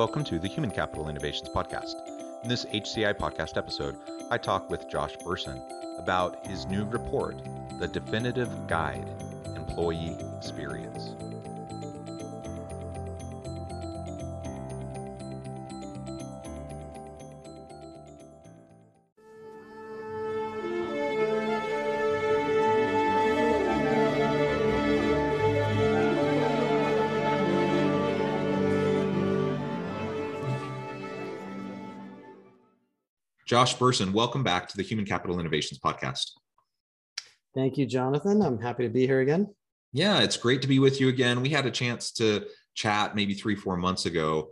Welcome to the Human Capital Innovations Podcast. In this HCI podcast episode, I talk with Josh Bersin about his new report, The Definitive Guide Employee Experience. Josh Bersin, welcome back to the Human Capital Innovations Podcast. Thank you, Jonathan. I'm happy to be here again. Yeah, it's great to be with you again. We had a chance to chat maybe three, four months ago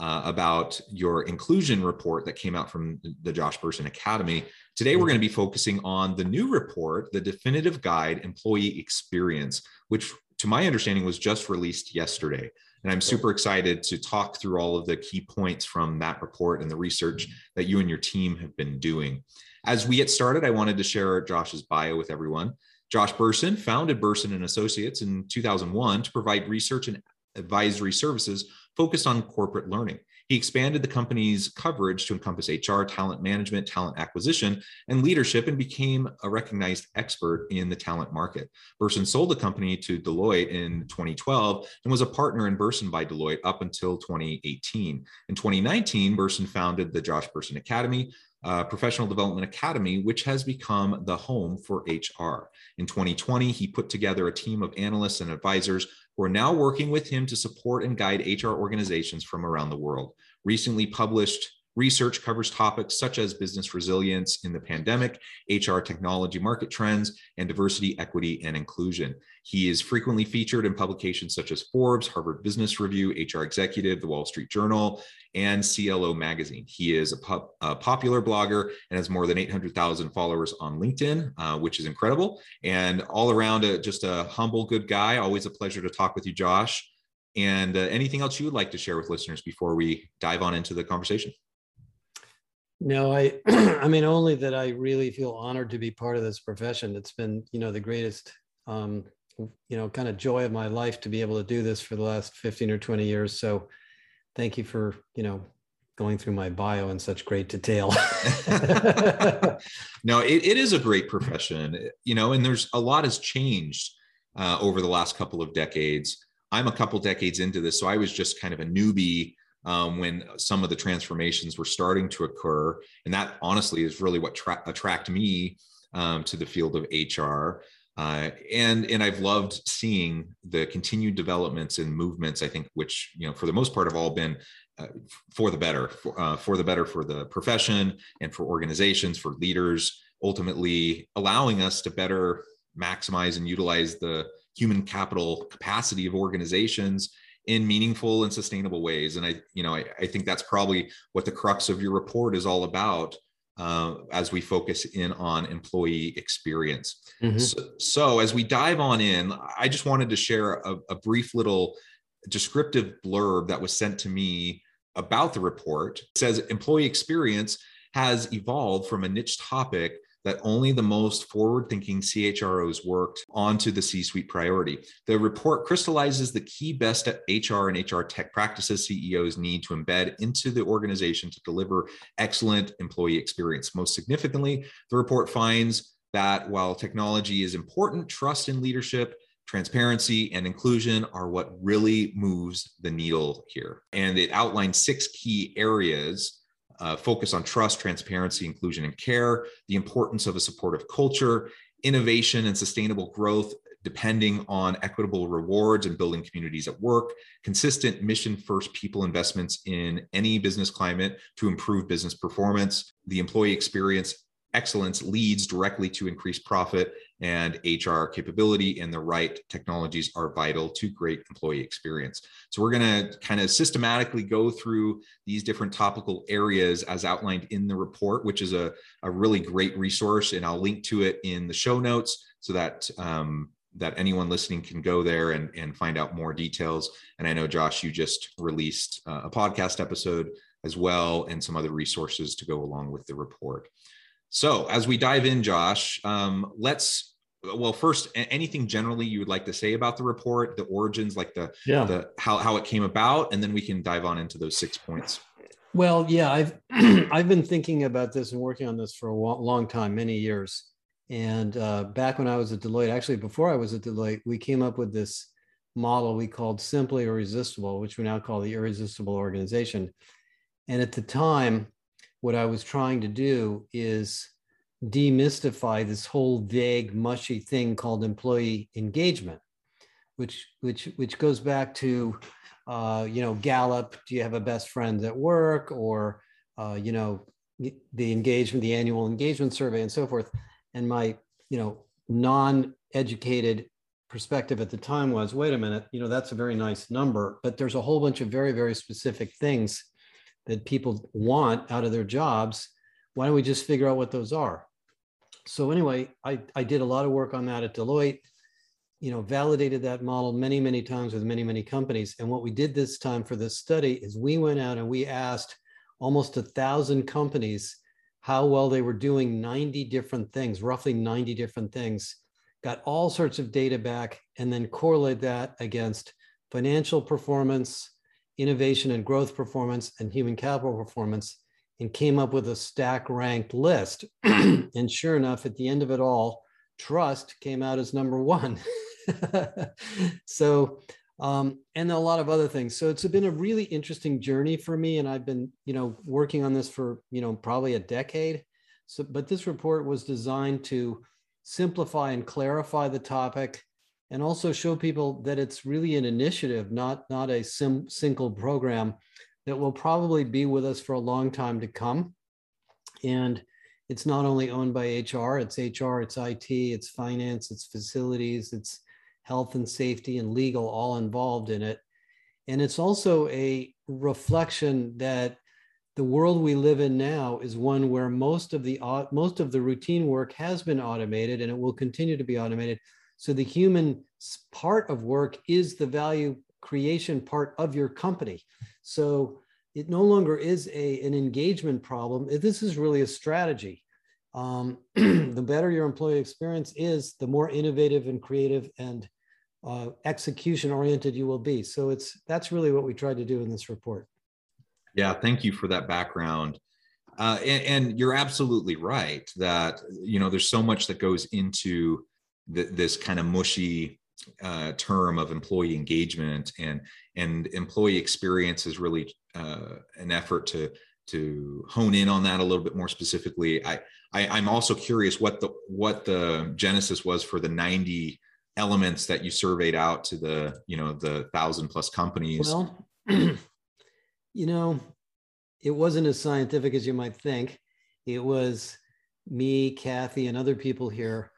uh, about your inclusion report that came out from the Josh Bersin Academy. Today, we're going to be focusing on the new report, the Definitive Guide Employee Experience, which, to my understanding, was just released yesterday. And I'm super excited to talk through all of the key points from that report and the research that you and your team have been doing. As we get started, I wanted to share Josh's bio with everyone. Josh Bersin founded Bersin and Associates in 2001 to provide research and advisory services focused on corporate learning. He expanded the company's coverage to encompass HR, talent management, talent acquisition, and leadership, and became a recognized expert in the talent market. Bersin sold the company to Deloitte in 2012 and was a partner in Bersin by Deloitte up until 2018. In 2019, Bersin founded the Josh Bersin Academy, uh, Professional Development Academy, which has become the home for HR. In 2020, he put together a team of analysts and advisors who are now working with him to support and guide HR organizations from around the world. Recently published research covers topics such as business resilience in the pandemic, HR technology market trends, and diversity, equity, and inclusion. He is frequently featured in publications such as Forbes, Harvard Business Review, HR Executive, The Wall Street Journal, and CLO Magazine. He is a, a popular blogger and has more than 800,000 followers on LinkedIn, uh, which is incredible. And all around, a, just a humble, good guy. Always a pleasure to talk with you, Josh. And uh, anything else you would like to share with listeners before we dive on into the conversation? No, I I mean only that I really feel honored to be part of this profession. It's been, you know, the greatest um, you know, kind of joy of my life to be able to do this for the last 15 or 20 years. So thank you for, you know, going through my bio in such great detail. no, it, it is a great profession, you know, and there's a lot has changed uh, over the last couple of decades. I'm a couple decades into this, so I was just kind of a newbie um, when some of the transformations were starting to occur. And that honestly is really what tra- attracted me um, to the field of HR. Uh, and and I've loved seeing the continued developments and movements. I think, which you know, for the most part, have all been uh, for the better, for, uh, for the better for the profession and for organizations, for leaders. Ultimately, allowing us to better maximize and utilize the human capital capacity of organizations in meaningful and sustainable ways. And I, you know, I, I think that's probably what the crux of your report is all about. Uh, as we focus in on employee experience. Mm-hmm. So, so, as we dive on in, I just wanted to share a, a, brief little descriptive blurb that was sent to me about the report. It says employee experience has evolved from a niche topic that only the most forward thinking CHROs worked onto the C suite priority. The report crystallizes the key best HR and HR tech practices CEOs need to embed into the organization to deliver excellent employee experience. Most significantly, the report finds that while technology is important, trust in leadership transparency and inclusion are what really moves the needle here. And it outlines six key areas uh, focus on trust, transparency, inclusion, and care, the importance of a supportive culture, innovation and sustainable growth depending on equitable rewards and building communities at work, consistent mission first people investments in any business climate to improve business performance, the employee experience excellence leads directly to increased profit and HR capability and the right technologies are vital to great employee experience. So we're going to kind of systematically go through these different topical areas as outlined in the report, which is a, a really great resource. And I'll link to it in the show notes so that um, that anyone listening can go there and, and find out more details. And I know, Josh, you just released uh, a podcast episode as well and some other resources to go along with the report. So as we dive in, Josh, um, let's well first anything generally you would like to say about the report the origins like the yeah. the how, how it came about and then we can dive on into those six points. Well yeah i've i've been thinking about this and working on this for a long time many years. And uh, back when i was at deloitte actually before i was at deloitte we came up with this model we called simply irresistible which we now call the irresistible organization. And at the time what I was trying to do is demystify this whole vague, mushy thing called employee engagement, which which which goes back to uh, you know Gallup. Do you have a best friend at work, or uh, you know the engagement, the annual engagement survey, and so forth. And my you know non-educated perspective at the time was, wait a minute, you know that's a very nice number, but there's a whole bunch of very very specific things that people want out of their jobs, why don't we just figure out what those are? So anyway, I, I did a lot of work on that at Deloitte, you know, validated that model many, many times with many, many companies. And what we did this time for this study is we went out and we asked almost a thousand companies how well they were doing 90 different things, roughly 90 different things, got all sorts of data back, and then correlate that against financial performance, innovation and growth performance and human capital performance and came up with a stack ranked list. and sure enough, at the end of it all, trust came out as number one. so, um, and a lot of other things. So it's been a really interesting journey for me. And I've been, you know, working on this for, you know, probably a decade. So, but this report was designed to simplify and clarify the topic and also show people that it's really an initiative, not, not a sim, single program that will probably be with us for a long time to come. And it's not only owned by HR, it's HR, it's IT, it's finance, it's facilities, it's health and safety and legal all involved in it. And it's also a reflection that the world we live in now is one where most of the most of the routine work has been automated and it will continue to be automated so the human part of work is the value creation part of your company. So it no longer is a, an engagement problem. This is really a strategy. Um, the better your employee experience is, the more innovative and creative and uh, execution oriented you will be. So it's that's really what we tried to do in this report. Yeah, thank you for that background. Uh, and, and, you're absolutely right that you know there's so much that goes into th- this kind of mushy uh, term of employee engagement and and employee experience is really uh, an effort to to hone in on that a little bit more specifically. I, I am also curious what the what the genesis was for the 90 elements that you surveyed out to the you know the thousand plus companies. Well, you know, it wasn't as scientific as you might think. It was me, Kathy, and other people here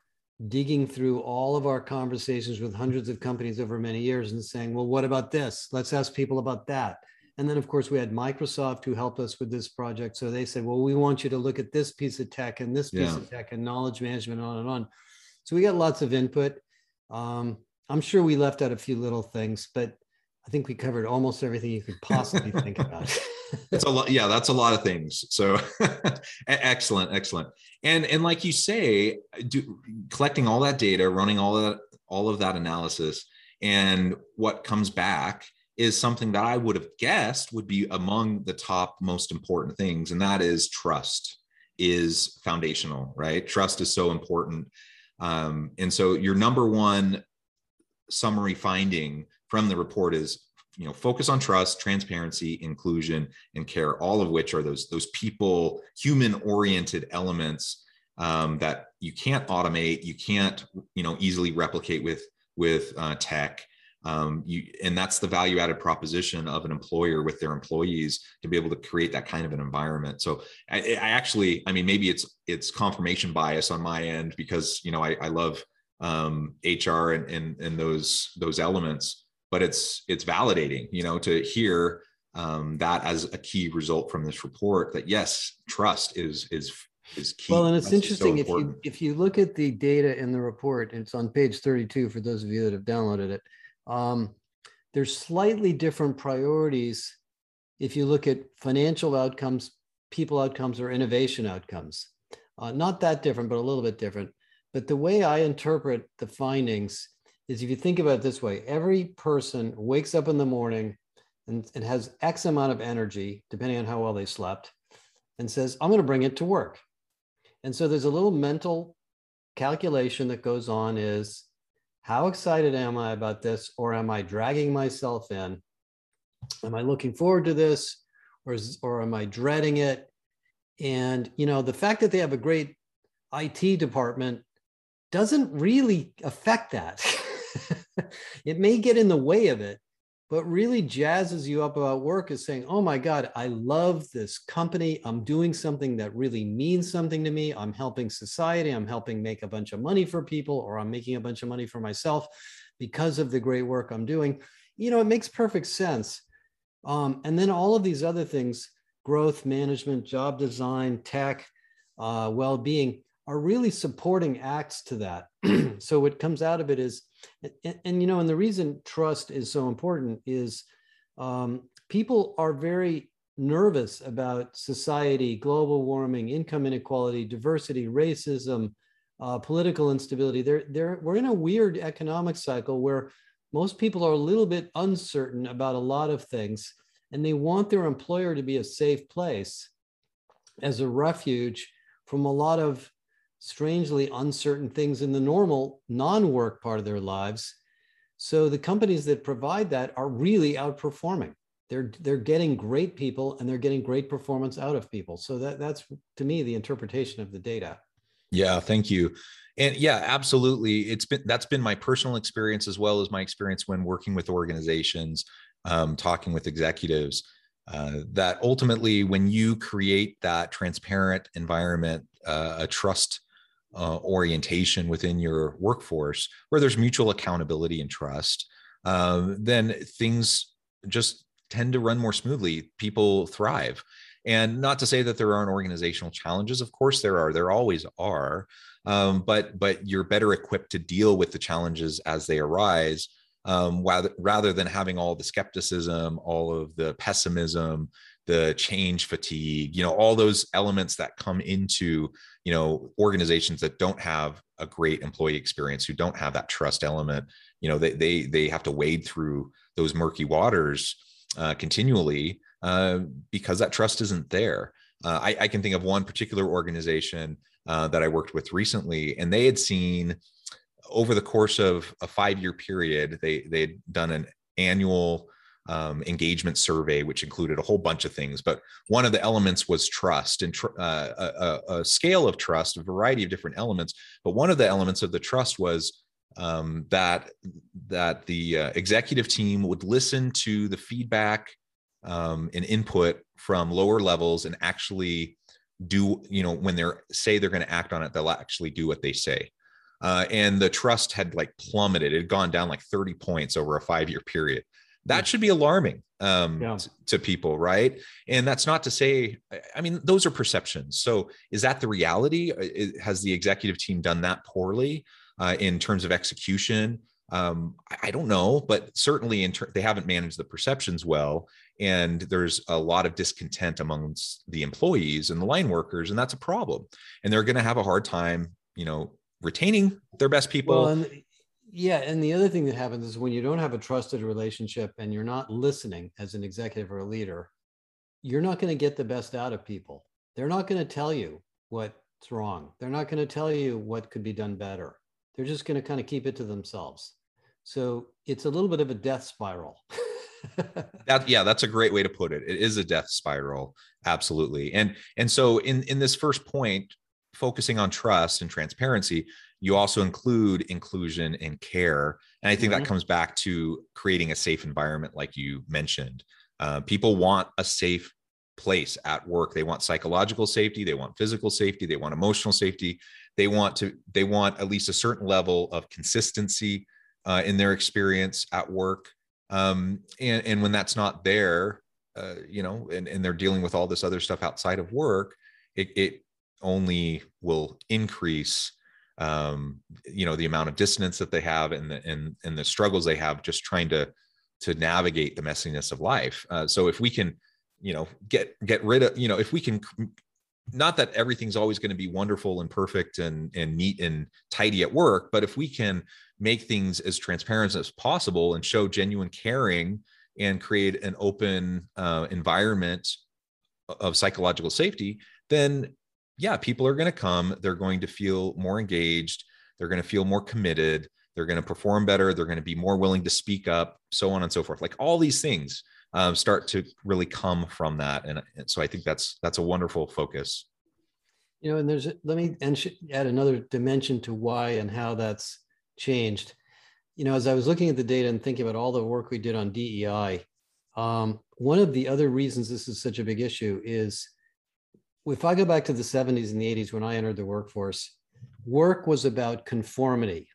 digging through all of our conversations with hundreds of companies over many years and saying, well, what about this? Let's ask people about that. And then, of course, we had Microsoft who helped us with this project. So they said, well, we want you to look at this piece of tech and this piece yeah. of tech and knowledge management, on and on. So we got lots of input. Um, I'm sure we left out a few little things, but I think we covered almost everything you could possibly think about. that's a lot. Yeah, that's a lot of things. So excellent, excellent. And and like you say, do, collecting all that data, running all that all of that analysis, and what comes back is something that I would have guessed would be among the top most important things, and that is trust is foundational, right? Trust is so important. Um, and so your number one summary finding from the report is you know focus on trust transparency inclusion and care all of which are those those people human oriented elements um, that you can't automate you can't you know easily replicate with with uh, tech. Um, you and that's the value added proposition of an employer with their employees to be able to create that kind of an environment. So I, I actually i mean maybe it's it's confirmation bias on my end because you know I, I love um, hr and, and and those those elements but it's it's validating you know to hear um, that as a key result from this report that yes trust is is is key. Well and it's That's interesting so if you if you look at the data in the report it's on page 32 for those of you that have downloaded it um, there's slightly different priorities if you look at financial outcomes people outcomes or innovation outcomes. Uh, not that different but a little bit different. But the way i interpret the findings is if you think about it this way every person wakes up in the morning and, and has X amount of energy, depending on how well they slept, and says, I'm going to bring it to work. And so there's a little mental calculation that goes on is how excited am I about this, or am I dragging myself in? Am I looking forward to this, or, is, or am I dreading it? And you know, the fact that they have a great IT department doesn't really affect that. it may get in the way of it, but really jazzes you up about work is saying, oh my God, I love this company. I'm doing something that really means something to me. I'm helping society. I'm helping make a bunch of money for people, or I'm making a bunch of money for myself because of the great work I'm doing. You know, it makes perfect sense. Um, and then all of these other things growth management, job design, tech, uh, well being are really supporting acts to that. so what comes out of it is, and, and, you know, and the reason trust is so important is um, people are very nervous about society, global warming, income inequality, diversity, racism, uh, political instability. They're, they're, we're in a weird economic cycle where most people are a little bit uncertain about a lot of things, and they want their employer to be a safe place as a refuge from a lot of strangely uncertain things in the normal non-work part of their lives. So the companies that provide that are really outperforming. They're they're getting great people and they're getting great performance out of people. So that that's to me the interpretation of the data. Yeah, thank you. And yeah, absolutely. It's been that's been my personal experience as well as my experience when working with organizations, um, talking with executives. Uh, that ultimately, when you create that transparent environment, uh, a trust uh, orientation within your workforce where there's mutual accountability and trust, uh, then things just tend to run more smoothly. People thrive. And not to say that there aren't organizational challenges. Of course, there are. There always are. Um, but but you're better equipped to deal with the challenges as they arise um, rather, rather than having all the skepticism, all of the pessimism, the change fatigue, you know, all those elements that come into, you know, organizations that don't have a great employee experience, who don't have that trust element, you know, they they they have to wade through those murky waters uh, continually uh, because that trust isn't there. Uh, I, I, can think of one particular organization uh, that I worked with recently, and they had seen over the course of a five-year period, they they had done an annual um, engagement survey, which included a whole bunch of things. But one of the elements was trust and tr- uh, a, a, scale of trust, a variety of different elements. But one of the elements of the trust was um, that that the uh, executive team would listen to the feedback um, and input from lower levels and actually do you know when they're say they're going to act on it they'll actually do what they say uh, and the trust had like plummeted it had gone down like 30 points over a five year period that should be alarming um, yeah. to people, right? And that's not to say, I mean, those are perceptions. So is that the reality? Uh, has the executive team done that poorly uh, in terms of execution? Um, I don't know, but certainly in ter- they haven't managed the perceptions well, and there's a lot of discontent amongst the employees and the line workers, and that's a problem. And they're going to have a hard time, you know, retaining their best people. Well, yeah, and the other thing that happens is when you don't have a trusted relationship and you're not listening as an executive or a leader, you're not going to get the best out of people. They're not going to tell you what's wrong. They're not going to tell you what could be done better. They're just going to kind of keep it to themselves. So it's a little bit of a death spiral. that yeah, that's a great way to put it. It is a death spiral, absolutely. And and so in in this first point, focusing on trust and transparency, you also include inclusion and care. And I think mm-hmm. that comes back to creating a safe environment, like you mentioned. Uh, people want a safe place at work. They want psychological safety, they want physical safety, they want emotional safety, they want to they want at least a certain level of consistency uh, in their experience at work um, and and when that's not there uh, you know and, and they're dealing with all this other stuff outside of work it, it only will increase um, you know the amount of dissonance that they have and the and, and the struggles they have just trying to to navigate the messiness of life. Uh, so if we can you know get get rid of you know if we can not that everything's always going to be wonderful and perfect and and neat and tidy at work but if we can make things as transparent as possible and show genuine caring and create an open uh, environment of psychological safety then yeah people are going to come they're going to feel more engaged they're going to feel more committed they're going to perform better they're going to be more willing to speak up so on and so forth like all these things um, start to really come from that. And, and, so I think that's that's a wonderful focus. You know, and there's let me add another dimension to why and how that's changed. You know, as I was looking at the data and thinking about all the work we did on DEI, um, one of the other reasons this is such a big issue is if I go back to the 70s and the 80s when I entered the workforce, work was about conformity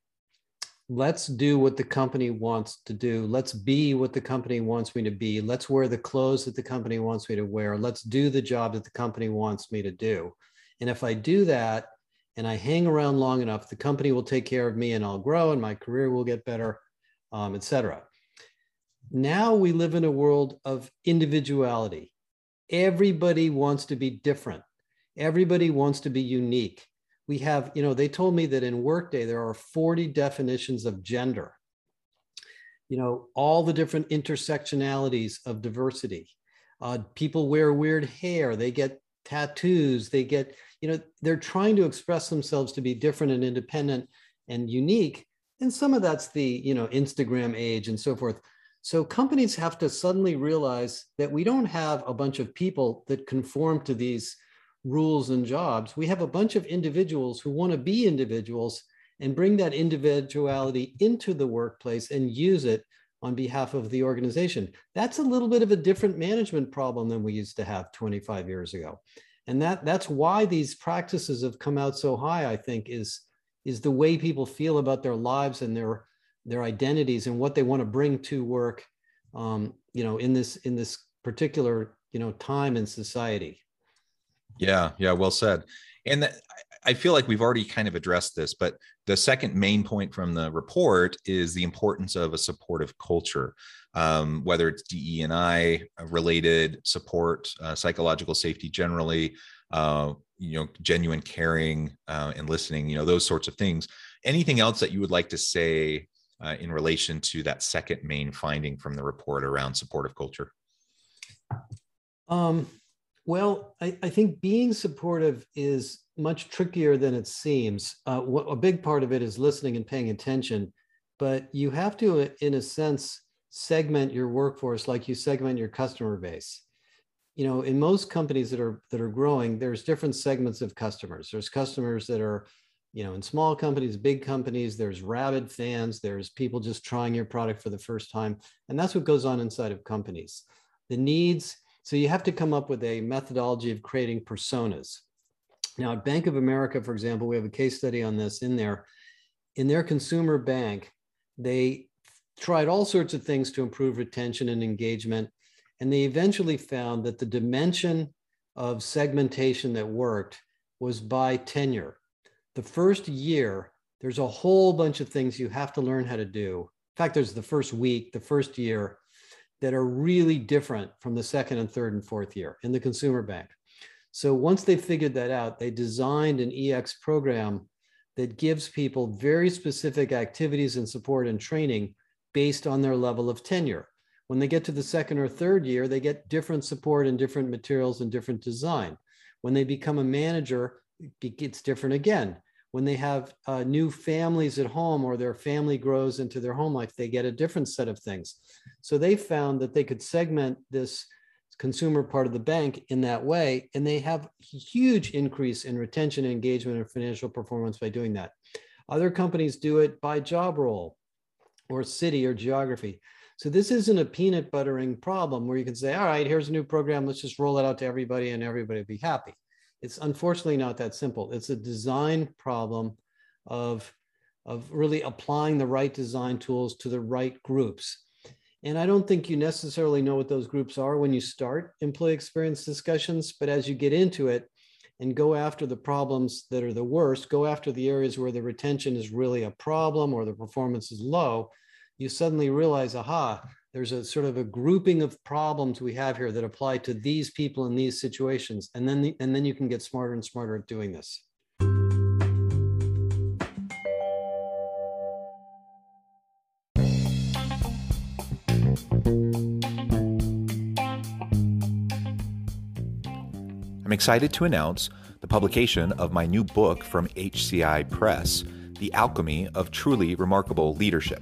let's do what the company wants to do. Let's be what the company wants me to be. Let's wear the clothes that the company wants me to wear. Let's do the job that the company wants me to do. And if I do that and I hang around long enough, the company will take care of me and I'll grow and my career will get better, um, etc. Now we live in a world of individuality. Everybody wants to be different. Everybody wants to be unique we have, you know, they told me that in Workday there are 40 definitions of gender. You know, all the different intersectionalities of diversity. Uh, people wear weird hair, they get tattoos, they get, you know, they're trying to express themselves to be different and independent and unique. And some of that's the, you know, Instagram age and so forth. So companies have to suddenly realize that we don't have a bunch of people that conform to these rules and jobs. We have a bunch of individuals who want to be individuals and bring that individuality into the workplace and use it on behalf of the organization. That's a little bit of a different management problem than we used to have 25 years ago. And that, that's why these practices have come out so high, I think, is, is the way people feel about their lives and their, their identities and what they want to bring to work, um, you know, in this, in this particular, you know, time in society. Yeah, yeah, well said. And that, I feel like we've already kind of addressed this, but the second main point from the report is the importance of a supportive culture, um, whether it's DE and I related support, uh, psychological safety generally, uh, you know, genuine caring uh, and listening, you know, those sorts of things. Anything else that you would like to say uh, in relation to that second main finding from the report around supportive culture? Um, well, I, I, think being supportive is much trickier than it seems. Uh, a big part of it is listening and paying attention, but you have to, in a sense, segment your workforce like you segment your customer base. You know, in most companies that are that are growing, there's different segments of customers. There's customers that are, you know, in small companies, big companies. There's rabid fans. There's people just trying your product for the first time, and that's what goes on inside of companies. The needs so you have to come up with a methodology of creating personas. Now, at Bank of America, for example, we have a case study on this in there. In their consumer bank, they tried all sorts of things to improve retention and engagement. And they eventually found that the dimension of segmentation that worked was by tenure. The first year, there's a whole bunch of things you have to learn how to do. In fact, there's the first week, the first year, that are really different from the second and third and fourth year in the consumer bank. So once they figured that out, they designed an EX program that gives people very specific activities and support and training based on their level of tenure. When they get to the second or third year, they get different support and different materials and different design. When they become a manager, it's different again when they have uh, new families at home or their family grows into their home life, they get a different set of things. So they found that they could segment this consumer part of the bank in that way, and they have huge increase in retention, engagement, and financial performance by doing that. Other companies do it by job role or city or geography. So this isn't a peanut buttering problem where you can say, all right, here's a new program, let's just roll it out to everybody and everybody be happy it's unfortunately not that simple. It's a design problem of, of really applying the right design tools to the right groups. And I don't think you necessarily know what those groups are when you start employee experience discussions, but as you get into it and go after the problems that are the worst, go after the areas where the retention is really a problem or the performance is low, you suddenly realize, aha, there's a sort of a grouping of problems we have here that apply to these people in these situations. And then, the, and then you can get smarter and smarter at doing this. I'm excited to announce the publication of my new book from HCI Press, The Alchemy of Truly Remarkable Leadership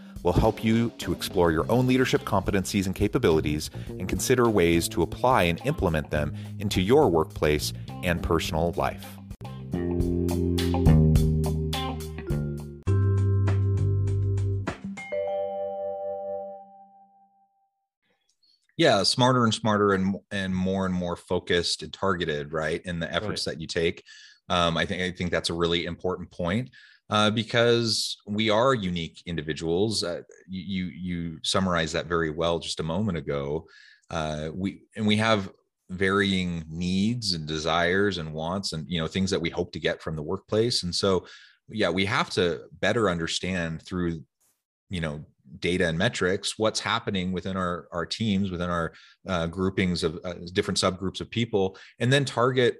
will help you to explore your own leadership competencies and capabilities and consider ways to apply and implement them into your workplace and personal life. yeah smarter and smarter and and more and more focused and targeted right in the efforts right. that you take um, I think I think that's a really important point uh, because we are unique individuals. Uh, you you summarized that very well just a moment ago. Uh, we and we have varying needs and desires and wants and you know things that we hope to get from the workplace and so yeah we have to better understand through you know data and metrics what's happening within our our teams within our uh, groupings of uh, different subgroups of people and then target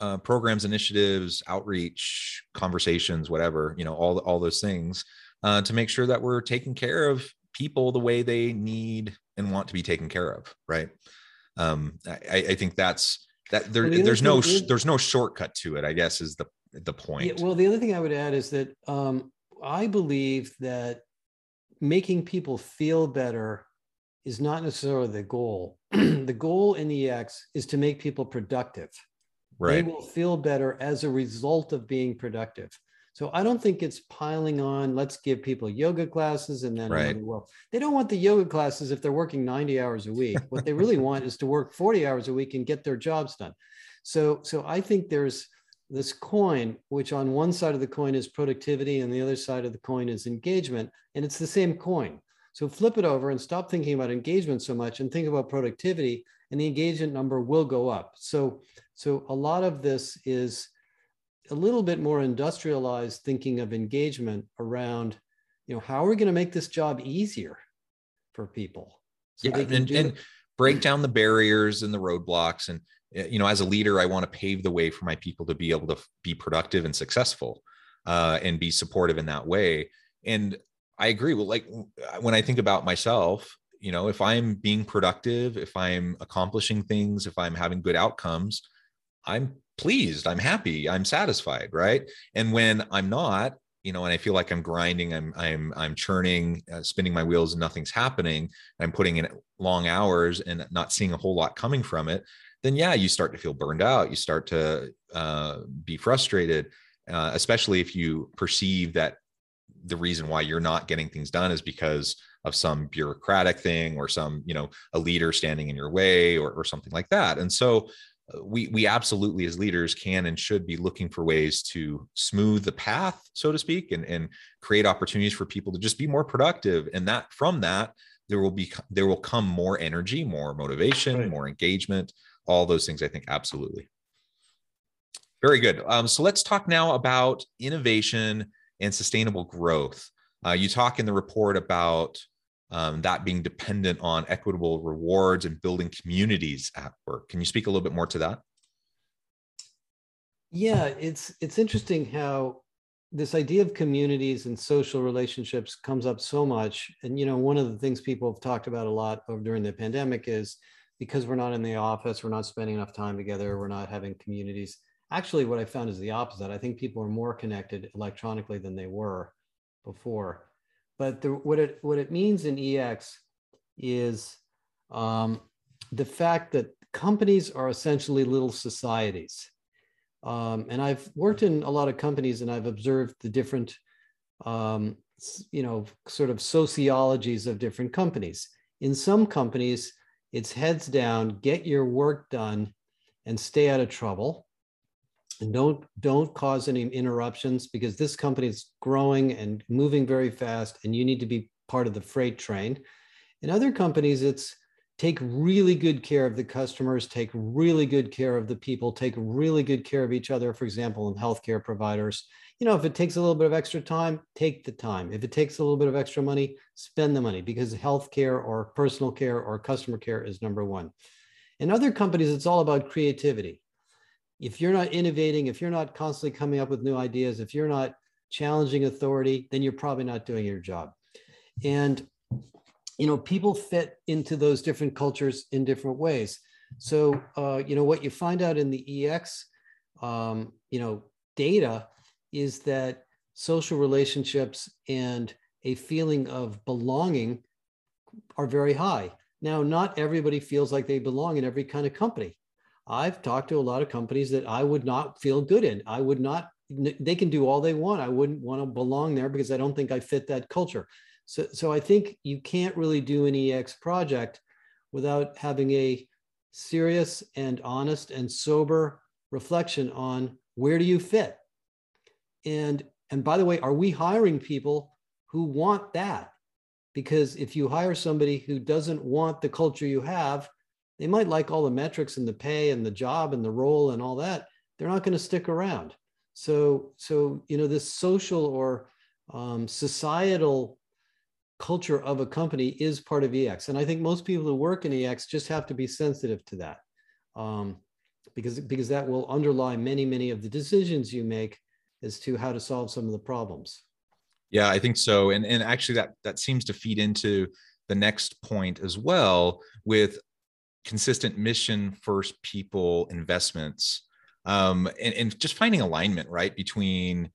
uh, programs, initiatives, outreach, conversations, whatever, you know, all, all those things uh, to make sure that we're taking care of people the way they need and want to be taken care of. Right. Um, I, I think that's that there, the there's no, is, there's no shortcut to it, I guess is the, the point. Yeah, well, the other thing I would add is that um, I believe that making people feel better is not necessarily the goal. the goal in EX is to make people productive. Right. They will feel better as a result of being productive. So I don't think it's piling on. Let's give people yoga classes and then right. well, they don't want the yoga classes if they're working 90 hours a week. what they really want is to work 40 hours a week and get their jobs done. So so I think there's this coin, which on one side of the coin is productivity and the other side of the coin is engagement, and it's the same coin. So flip it over and stop thinking about engagement so much and think about productivity, and the engagement number will go up. So so a lot of this is a little bit more industrialized thinking of engagement around, you know, how are we going to make this job easier for people? So yeah, and, and break down the barriers and the roadblocks. And, eh, you know, as a leader, I want to pave the way for my people to be able to be productive and successful uh, and be supportive in that way. And I agree. Well, like when I think about myself, you know, if I'm being productive, if I'm accomplishing things, if I'm having good outcomes, I'm pleased, I'm happy, I'm satisfied, right? And when I'm not, you know, and I feel like I'm grinding, I'm I'm I'm churning, uh, spinning my wheels, and nothing's happening. I'm putting in long hours and not seeing a whole lot coming from it. Then yeah, you start to feel burned out. You start to uh, be frustrated, uh, especially if you perceive that the reason why you're not getting things done is because of some bureaucratic thing or some you know a leader standing in your way or, or something like that. And so we we absolutely as leaders can and should be looking for ways to smooth the path so to speak and and create opportunities for people to just be more productive. And that from that there will be there will come more energy more motivation right. more engagement all those things i think absolutely. Very good. Um, so let's talk now about innovation and sustainable growth. Uh, you talk in the report about um, that being dependent on equitable rewards and building communities at work. Can you speak a little bit more to that? Yeah, it's it's interesting how this idea of communities and social relationships comes up so much. And you know, one of the things people have talked about a lot during the pandemic is because we're not in the office, we're not spending enough time together, we're not having communities. Actually, what I found is the opposite. I think people are more connected electronically than they were before. But the, what it what it means in EX is um, the fact that companies are essentially little societies. Um, and I've worked in a lot of companies, and I've observed the different, um, you know, sort of sociologies of different companies. In some companies, it's heads down, get your work done, and stay out of trouble and don't don't cause any interruptions because this company is growing and moving very fast and you need to be part of the freight train. In other companies it's take really good care of the customers take really good care of the people take really good care of each other for example in healthcare providers. You know if it takes a little bit of extra time take the time. If it takes a little bit of extra money spend the money because healthcare or personal care or customer care is number one. In other companies it's all about creativity if you're not innovating, if you're not constantly coming up with new ideas, if you're not challenging authority, then you're probably not doing your job. And you know, people fit into those different cultures in different ways. So, uh, you know, what you find out in the EX, um, you know, data is that social relationships and a feeling of belonging are very high. Now, not everybody feels like they belong in every kind of company. I've talked to a lot of companies that I would not feel good in. I would not, they can do all they want. I wouldn't want to belong there because I don't think I fit that culture. So, so I think you can't really do an EX project without having a serious and honest and sober reflection on where do you fit? And, and by the way, are we hiring people who want that? Because if you hire somebody who doesn't want the culture you have, they might like all the metrics and the pay and the job and the role and all that. They're not going to stick around. So, so you know, this social or um, societal culture of a company is part of EX, and I think most people who work in EX just have to be sensitive to that, um, because because that will underlie many many of the decisions you make as to how to solve some of the problems. Yeah, I think so, and and actually that that seems to feed into the next point as well with consistent mission first people investments um, and, and just finding alignment right between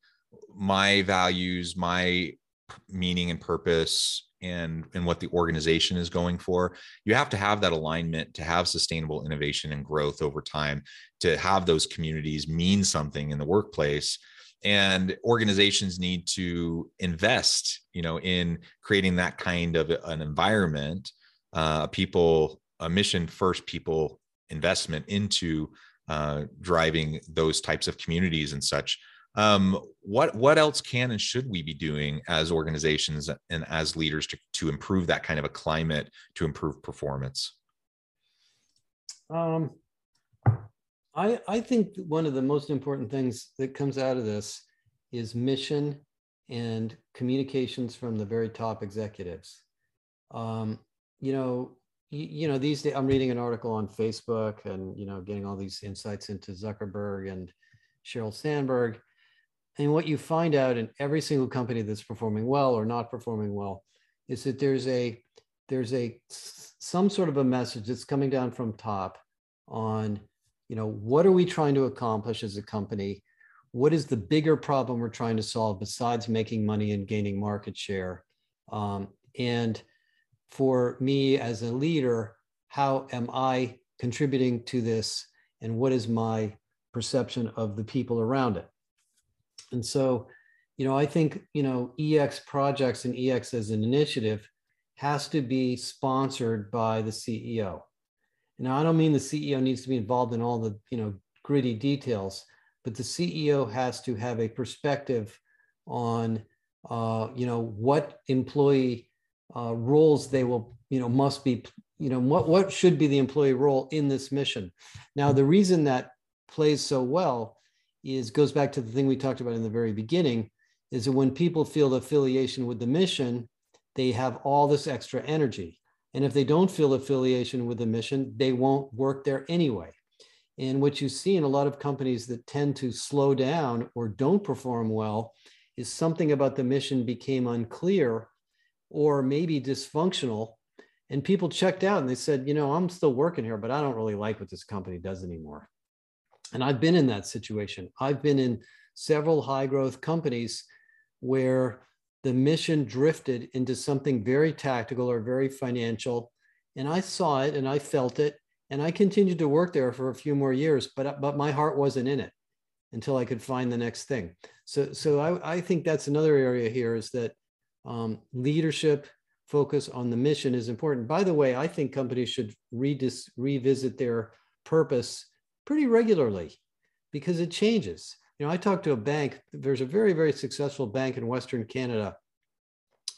my values my meaning and purpose and and what the organization is going for. You have to have that alignment to have sustainable innovation and growth over time to have those communities mean something in the workplace. And organizations need to invest you know in creating that kind of an environment uh, people a mission first people investment into uh, driving those types of communities and such. Um, what what else can and should we be doing as organizations and as leaders to, to improve that kind of a climate to improve performance? Um, I I think one of the most important things that comes out of this is mission and communications from the very top executives. Um, you know, you, know these days i'm reading an article on facebook and you know getting all these insights into zuckerberg and sheryl sandberg. And what you find out in every single company that's performing well or not performing well is that there's a there's a some sort of a message that's coming down from top on you know what are we trying to accomplish as a company? What is the bigger problem we're trying to solve besides making money and gaining market share? Um, and for me as a leader, how am I contributing to this and what is my perception of the people around it? And so, you know, I think, you know, EX projects and EX as an initiative has to be sponsored by the CEO. Now, I don't mean the CEO needs to be involved in all the, you know, gritty details, but the CEO has to have a perspective on, uh, you know, what employee uh, roles they will, you know, must be, you know, what, what should be the employee role in this mission. Now, the reason that plays so well is goes back to the thing we talked about in the very beginning is that when people feel affiliation with the mission, they have all this extra energy. And if they don't feel affiliation with the mission, they won't work there anyway. And what you see in a lot of companies that tend to slow down or don't perform well is something about the mission became unclear or maybe dysfunctional. And people checked out and they said, you know, I'm still working here, but I don't really like what this company does anymore. And I've been in that situation. I've been in several high growth companies where the mission drifted into something very tactical or very financial. And I saw it and I felt it. And I continued to work there for a few more years, but, but my heart wasn't in it until I could find the next thing. So, so I, I think that's another area here is that um, leadership focus on the mission is important. By the way, I think companies should redis, revisit their purpose pretty regularly because it changes. You know, I talked to a bank. There's a very, very successful bank in Western Canada,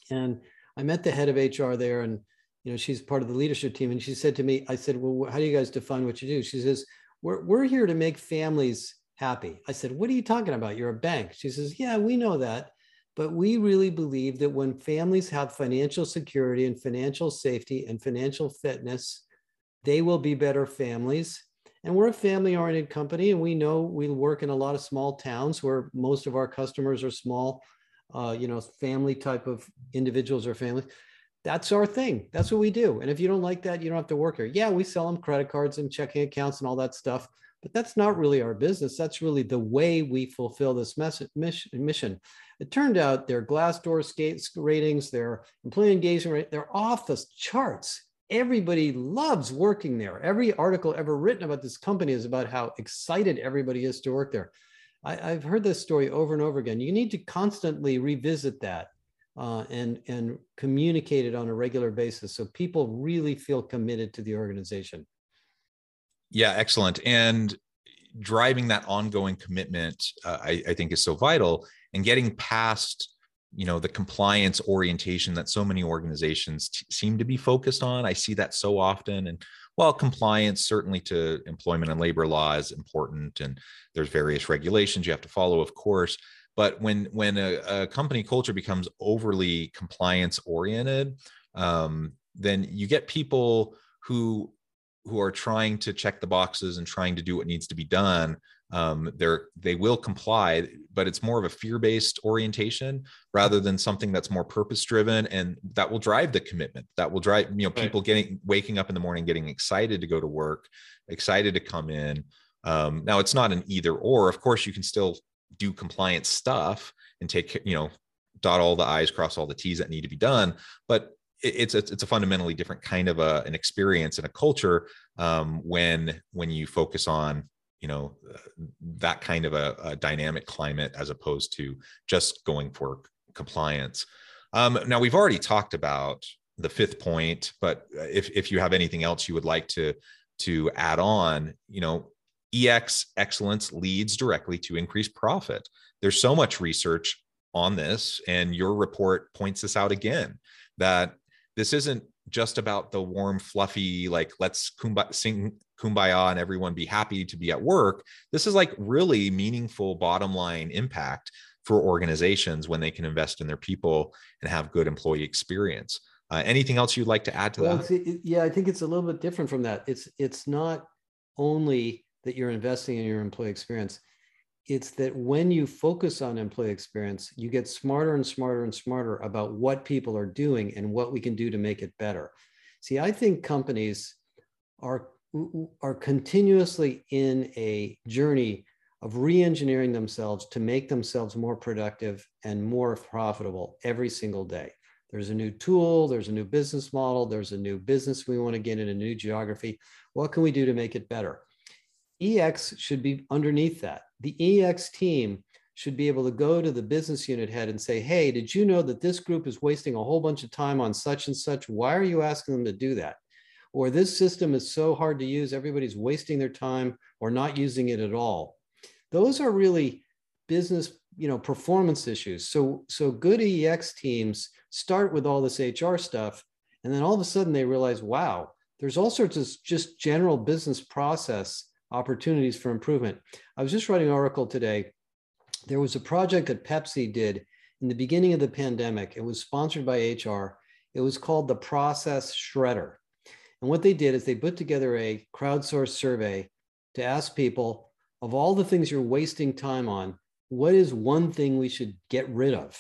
and I met the head of HR there, and you know, she's part of the leadership team. And she said to me, I said, "Well, how do you guys define what you do?" She says, "We're we're here to make families happy. I said, What are you talking about? You're a bank. She says, Yeah, we know that. But we really believe that when families have financial security and financial safety and financial fitness, they will be better families. And we're a family oriented company, and we know we work in a lot of small towns where most of our customers are small, uh, you know, family type of individuals or families. That's our thing. That's what we do. And if you don't like that, you don't have to work here. Yeah, we sell them credit cards and checking accounts and all that stuff but that's not really our business. That's really the way we fulfill this message, mission. It turned out their Glassdoor skates ratings, their employee engagement rate, they're off the charts. Everybody loves working there. Every article ever written about this company is about how excited everybody is to work there. I, have heard this story over and over again. You need to constantly revisit that uh, and, and communicate it on a regular basis so people really feel committed to the organization. Yeah, excellent. And driving that ongoing commitment, uh, I, I think, is so vital. And getting past, you know, the compliance orientation that so many organizations t- seem to be focused on. I see that so often. And while compliance certainly to employment and labor law is important, and there's various regulations you have to follow, of course. But when when a, a company culture becomes overly compliance oriented, um, then you get people who who are trying to check the boxes and trying to do what needs to be done um, they're they will comply but it's more of a fear-based orientation rather than something that's more purpose-driven and that will drive the commitment. That will drive you know people getting waking up in the morning getting excited to go to work excited to come in. Um, now it's not an either or. Of course you can still do compliance stuff and take you know dot all the i's cross all the t's that need to be done but it's a, it's a fundamentally different kind of a, an experience and a culture um, when when you focus on you know that kind of a, a, dynamic climate as opposed to just going for compliance. Um, now we've already talked about the fifth point but if, if you have anything else you would like to to add on you know ex excellence leads directly to increased profit. There's so much research on this and your report points this out again that this isn't just about the warm, fluffy, like let's kumbaya, sing kumbaya and everyone be happy to be at work. This is like really meaningful bottom line impact for organizations when they can invest in their people and have good employee experience. Uh, anything else you'd like to add to well, that? Yeah, I think it's a little bit different from that. It's it's not only that you're investing in your employee experience it's that when you focus on employee experience, you get smarter and smarter and smarter about what people are doing and what we can do to make it better. See, I think companies are, are continuously in a journey of re-engineering themselves to make themselves more productive and more profitable every single day. There's a new tool, there's a new business model, there's a new business we want to get in a new geography. What can we do to make it better? EX should be underneath that. The EX team should be able to go to the business unit head and say, Hey, did you know that this group is wasting a whole bunch of time on such and such? Why are you asking them to do that? Or this system is so hard to use, everybody's wasting their time or not using it at all. Those are really business you know performance issues so so good ex teams start with all this hr stuff and then all of a sudden they realize wow there's all sorts of just general business process opportunities for improvement. I was just writing an article today. There was a project that Pepsi did in the beginning of the pandemic. It was sponsored by HR, It was called the Process Shredder. And what they did is they put together a crowdsourced survey to ask people of all the things you're wasting time on, what is one thing we should get rid of?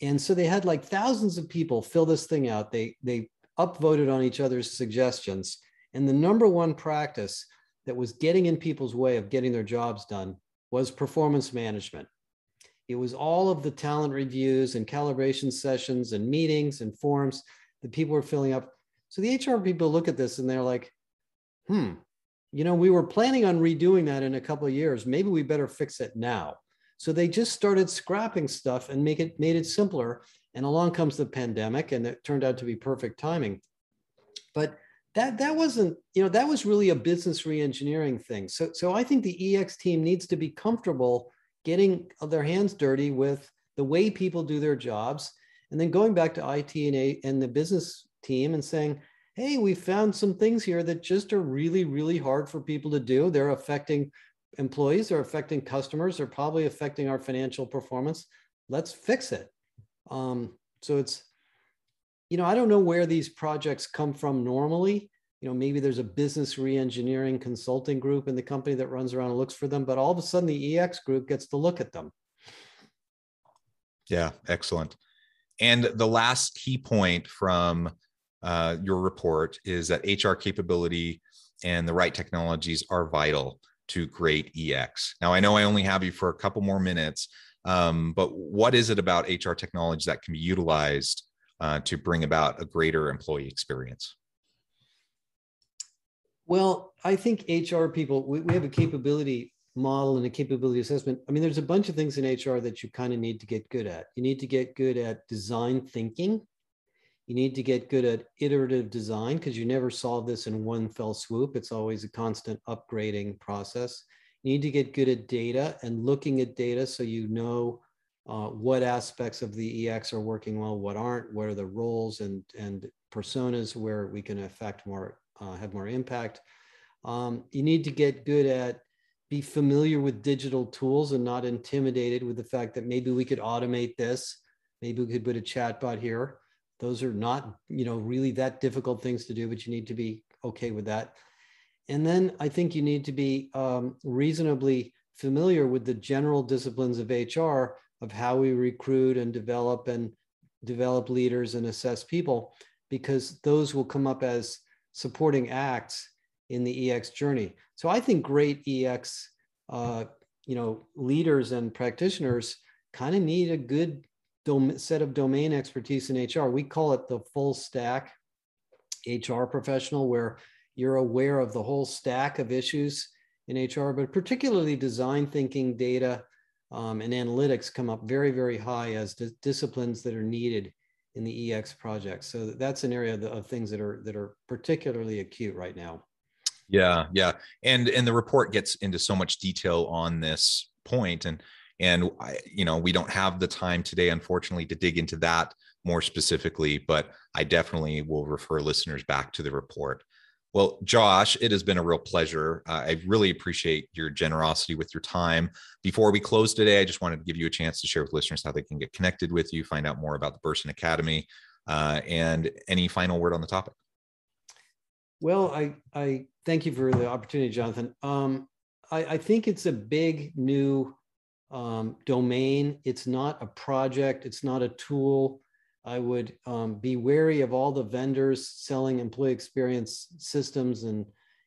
And so they had like thousands of people fill this thing out. They they upvoted on each other's suggestions. And the number one practice that was getting in people's way of getting their jobs done was performance management. It was all of the talent reviews and calibration sessions and meetings and forms that people were filling up. So the HR people look at this and they're like, hmm, you know, we were planning on redoing that in a couple of years. Maybe we better fix it now. So they just started scrapping stuff and make it made it simpler. And along comes the pandemic, and it turned out to be perfect timing. But that that wasn't, you know, that was really a business reengineering thing. So so I think the EX team needs to be comfortable getting their hands dirty with the way people do their jobs, and then going back to IT and, a, and the business team and saying, hey, we found some things here that just are really, really hard for people to do. They're affecting employees, they're affecting customers, they're probably affecting our financial performance. Let's fix it. Um, so it's, you know, I don't know where these projects come from normally. You know, maybe there's a business reengineering consulting group in the company that runs around and looks for them, but all of a sudden the EX group gets to look at them. Yeah, excellent. And the last key point from uh, your report is that HR capability and the right technologies are vital to great EX. Now, I know I only have you for a couple more minutes, um, but what is it about HR technology that can be utilized uh, to bring about a greater employee experience? Well, I think HR people, we, we have a capability model and a capability assessment. I mean, there's a bunch of things in HR that you kind of need to get good at. You need to get good at design thinking you need to get good at iterative design because you never solve this in one fell swoop. It's always a constant upgrading process. You need to get good at data and looking at data so you know uh, what aspects of the EX are working well, what aren't, what are the roles and, and personas where we can affect more, uh, have more impact. Um, you need to get good at be familiar with digital tools and not intimidated with the fact that maybe we could automate this. Maybe we could put a chatbot here. Those are not, you know, really that difficult things to do, but you need to be okay with that. And then I think you need to be um, reasonably familiar with the general disciplines of HR of how we recruit and develop and develop leaders and assess people, because those will come up as supporting acts in the EX journey. So I think great EX, uh, you know, leaders and practitioners kind of need a good dom- set of domain expertise in HR. We call it the full stack HR professional, where you're aware of the whole stack of issues in HR, but particularly design thinking, data, um, and analytics come up very, very high as disciplines that are needed in the EX project. So that's an area of, things that are that are particularly acute right now. Yeah, yeah, and and the report gets into so much detail on this point, and and I, you know we don't have the time today unfortunately to dig into that more specifically but i definitely will refer listeners back to the report well josh it has been a real pleasure. Uh, i really appreciate your generosity with your time. Before we close today i just wanted to give you a chance to share with listeners how they can get connected with you find out more about the Bersin academy uh, and any final word on the topic. Well i i thank you for the opportunity jonathan. Um, I, I think it's a big new um, domain. It's not a project, it's not a tool. I would um, be wary of all the vendors selling employee experience systems, and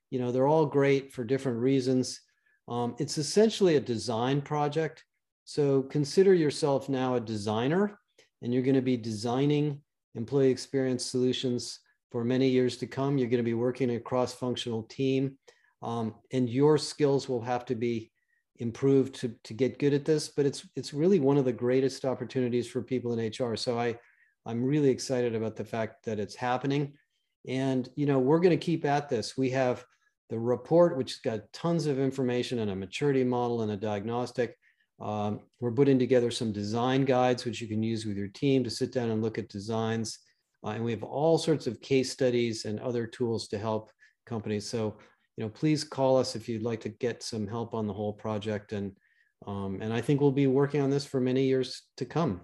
you know they're all great for different reasons. Um, it's essentially a design project. So consider yourself now a designer, and you're going to be designing employee experience solutions for many years to come. You're going to be working in a cross-functional team, um, and your skills will have to be improved to, to get good at this, but it's it's really one of the greatest opportunities for people in HR. So I I'm really excited about the fact that it's happening. And you know, we're going to keep at this. We have the report, which has got tons of information and a maturity model and a diagnostic. Um, we're putting together some design guides, which you can use with your team to sit down and look at designs. Uh, and we have all sorts of case studies and other tools to help companies. So you know, please call us if you'd like to get some help on the whole project. And, um, and I think we'll be working on this for many years to come.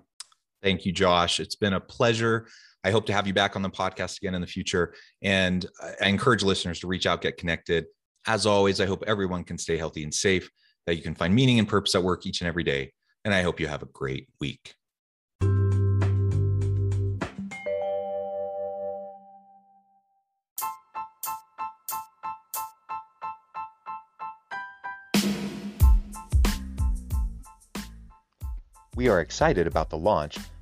Thank you, Josh. It's been a pleasure. I hope to have you back on the podcast again in the future. And I encourage listeners to reach out, get connected. As always, I hope everyone can stay healthy and safe, that you can find meaning and purpose at work each and every day. And I hope you have a great week. We are excited about the launch